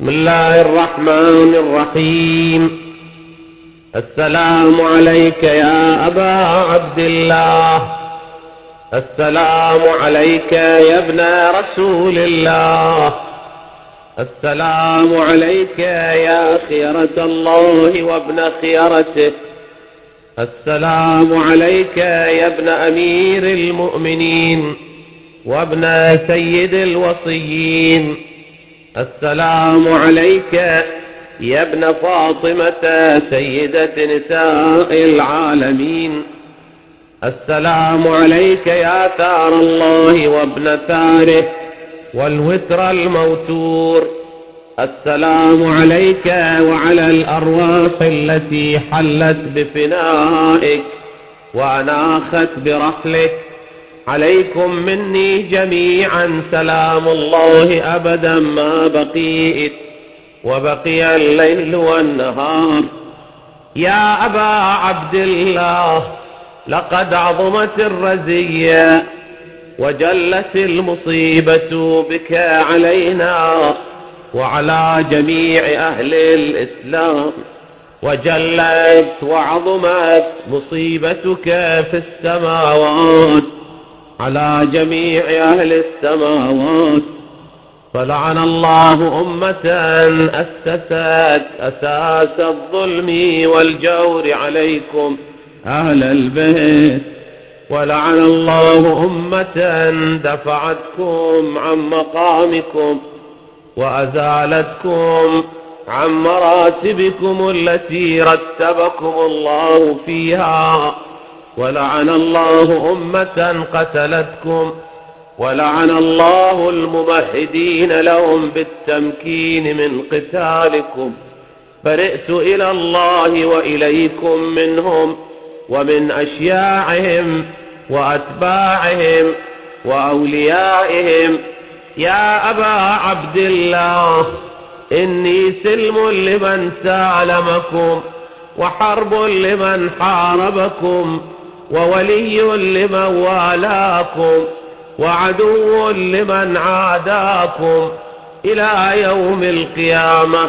بسم الله الرحمن الرحيم. السلام عليك يا أبا عبد الله السلام عليك يا ابن رسول الله. السلام عليك يا خيرة الله وابن خيرته. السلام عليك يا ابن أمير المؤمنين وابن سيد الوصيين. السلام عليك يا ابن فاطمة سيدة نساء العالمين. السلام عليك يا ثار الله وابن ثاره والوتر الموتور. السلام عليك وعلى الأرواح التي حلت بفنائك وأناخت برحلك. عليكم مني جميعا سلام الله أبدا ما بقيت وبقي الليل والنهار. يا أبا عبد الله لقد عظمت الرزية وجلت المصيبة بك علينا وعلى جميع أهل الإسلام. وجلت وعظمت مصيبتك في السماوات على جميع أهل السماوات. فلعن الله أمة أسست أساس الظلم والجور عليكم أهل البيت. ولعن الله أمة دفعتكم عن مقامكم وأزالتكم عن مراتبكم التي رتبكم الله فيها. ولعن الله أمة قتلتكم ولعن الله الممهدين لهم بالتمكين من قتالكم برئت إلى الله وإليكم منهم ومن أشياعهم وأتباعهم وأوليائهم يا أبا عبد الله إني سلم لمن سالمكم وحرب لمن حاربكم وولي لمن والاكم وعدو لمن عاداكم إلى يوم القيامة.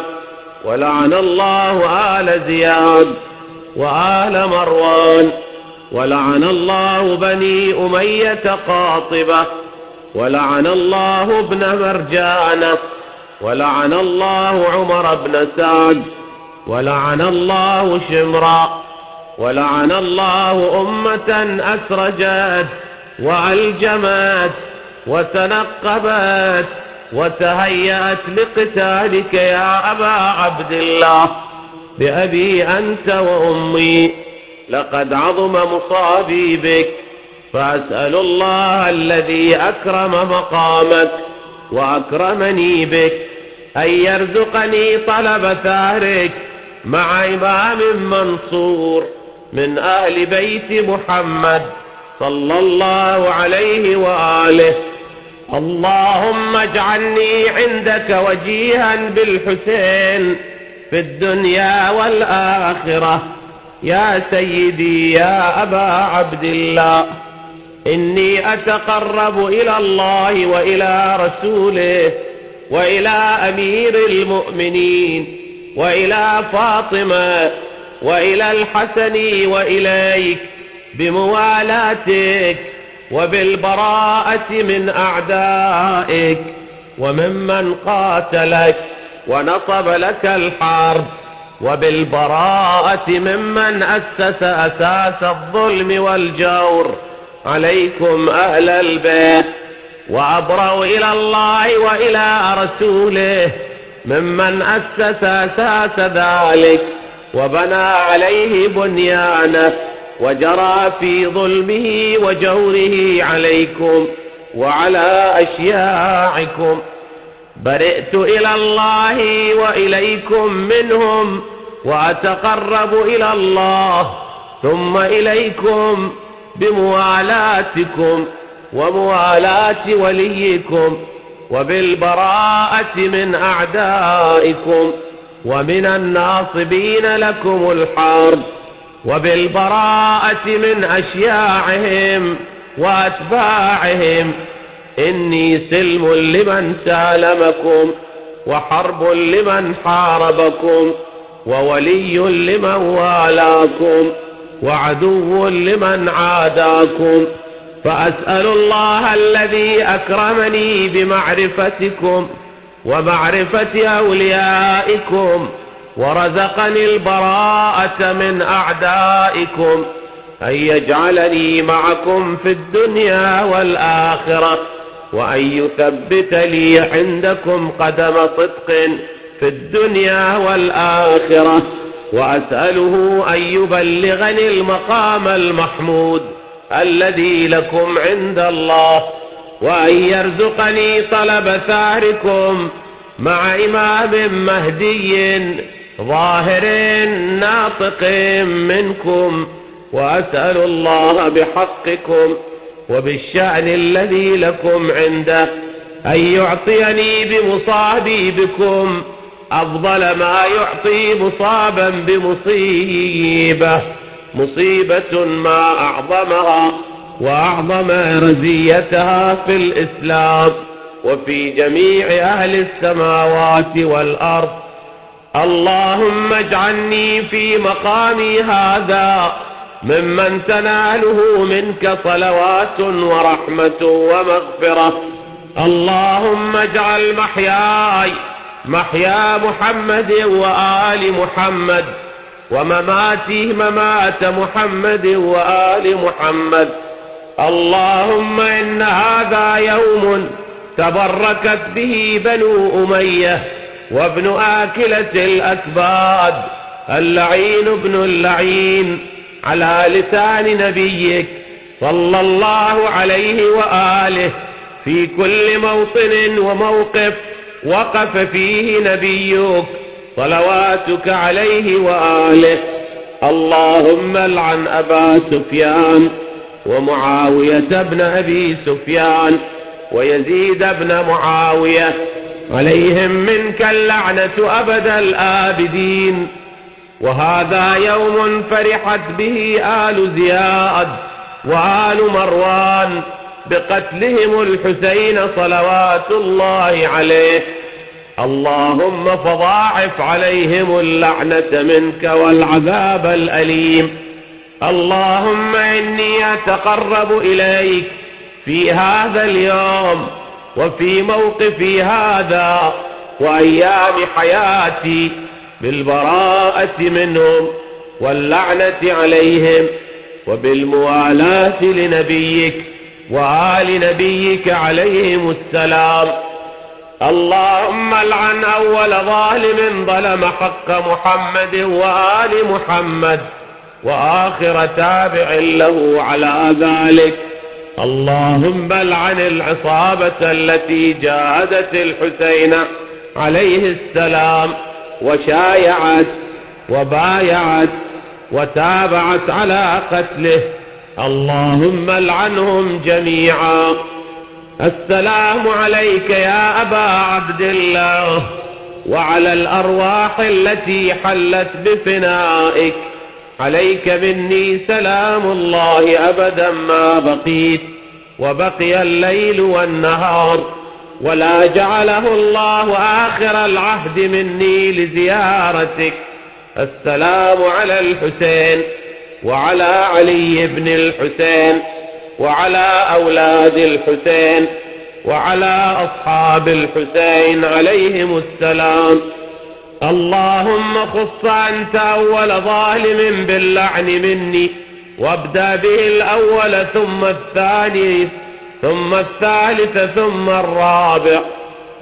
ولعن الله آل زياد وآل مروان. ولعن الله بني أمية قاطبة. ولعن الله ابن مرجانة ولعن الله عمر بن سعد. ولعن الله شمرا. ولعن الله أمة أسرجت وألجمت وتنقبت وتهيأت لقتالك يا أبا عبد الله بأبي أنت وأمي لقد عظم مصابي بك فأسأل الله الذي أكرم مقامك وأكرمني بك أن يرزقني طلب ثارك مع إمام منصور من أهل بيت محمد صلى الله عليه وآله. اللهم اجعلني عندك وجيها بالحسين في الدنيا والآخرة. يا سيدي يا أبا عبد الله إني أتقرب إلى الله وإلى رسوله وإلى أمير المؤمنين وإلى فاطمة وإلى الحسن وإليك بموالاتك وبالبراءة من أعدائك وممن قاتلك ونصب لك الحرب وبالبراءة ممن أسس أساس الظلم والجور عليكم أهل البيت وأبروا إلى الله وإلى رسوله ممن أسس أساس ذلك وبنى عليه بنيانه وجرى في ظلمه وجوره عليكم وعلى أشياعكم. برئت إلى الله وإليكم منهم وأتقرب إلى الله ثم إليكم بموالاتكم وموالاة وليكم وبالبراءة من أعدائكم. ومن الناصبين لكم الحرب وبالبراءة من أشياعهم وأتباعهم. إني سلم لمن سالمكم وحرب لمن حاربكم وولي لمن والاكم وعدو لمن عاداكم. فأسأل الله الذي أكرمني بمعرفتكم ومعرفة أوليائكم ورزقني البراءة من أعدائكم أن يجعلني معكم في الدنيا والآخرة وأن يثبت لي عندكم قدم صدق في الدنيا والآخرة وأسأله أن يبلغني المقام المحمود الذي لكم عند الله. وأن يرزقني طلب ثاركم مع إمام مهدي ظاهر ناطق منكم وأسأل الله بحقكم وبالشأن الذي لكم عنده أن يعطيني بمصابي بكم أفضل ما يعطي مصابا بمصيبة مصيبة ما أعظمها. وأعظم رزيتها في الإسلام وفي جميع أهل السماوات والأرض. اللهم اجعلني في مقامي هذا ممن تناله منك صلوات ورحمة ومغفرة. اللهم اجعل محياي محيا محمد وآل محمد ومماتي ممات محمد وآل محمد. اللهم إن هذا يوم تبركت به بنو أمية وابن آكلة الأكباد اللعين ابن اللعين على لسان نبيك صلى الله عليه وآله في كل موطن وموقف وقف فيه نبيك صلواتك عليه وآله. اللهم العن أبا سفيان ومعاوية بن أبي سفيان ويزيد بن معاوية عليهم منك اللعنة أبد الآبدين. وهذا يوم فرحت به آل زياد وآل مروان بقتلهم الحسين صلوات الله عليه. اللهم فضاعف عليهم اللعنة منك والعذاب الأليم. اللهم إني أتقرب إليك في هذا اليوم وفي موقفي هذا وأيام حياتي بالبراءة منهم واللعنة عليهم وبالموالاة لنبيك وآل نبيك عليهم السلام. اللهم العن أول ظالم ظلم حق محمد وآل محمد. وآخر تابع له على ذلك. اللهم العن العصابة التي جاهدت الحسين عليه السلام وشايعت وبايعت وتابعت على قتله. اللهم العنهم جميعا. السلام عليك يا أبا عبد الله وعلى الأرواح التي حلت بفنائك. عليك مني سلام الله أبدا ما بقيت وبقي الليل والنهار ولا جعله الله آخر العهد مني لزيارتك. السلام على الحسين وعلى علي بن الحسين وعلى أولاد الحسين وعلى أصحاب الحسين عليهم السلام. اللهم خص أنت أول ظالم باللعن مني وابدأ به الأول ثم الثاني ثم الثالث ثم الرابع.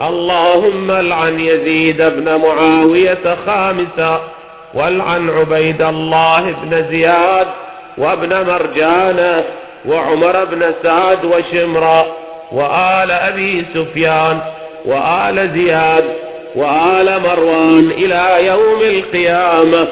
اللهم العن يزيد بن معاوية خامسا والعن عبيد الله بن زياد وابن مرجانة وعمر بن سعد وشمرا وآل أبي سفيان وآل زياد وآل مروان إلى يوم القيامة.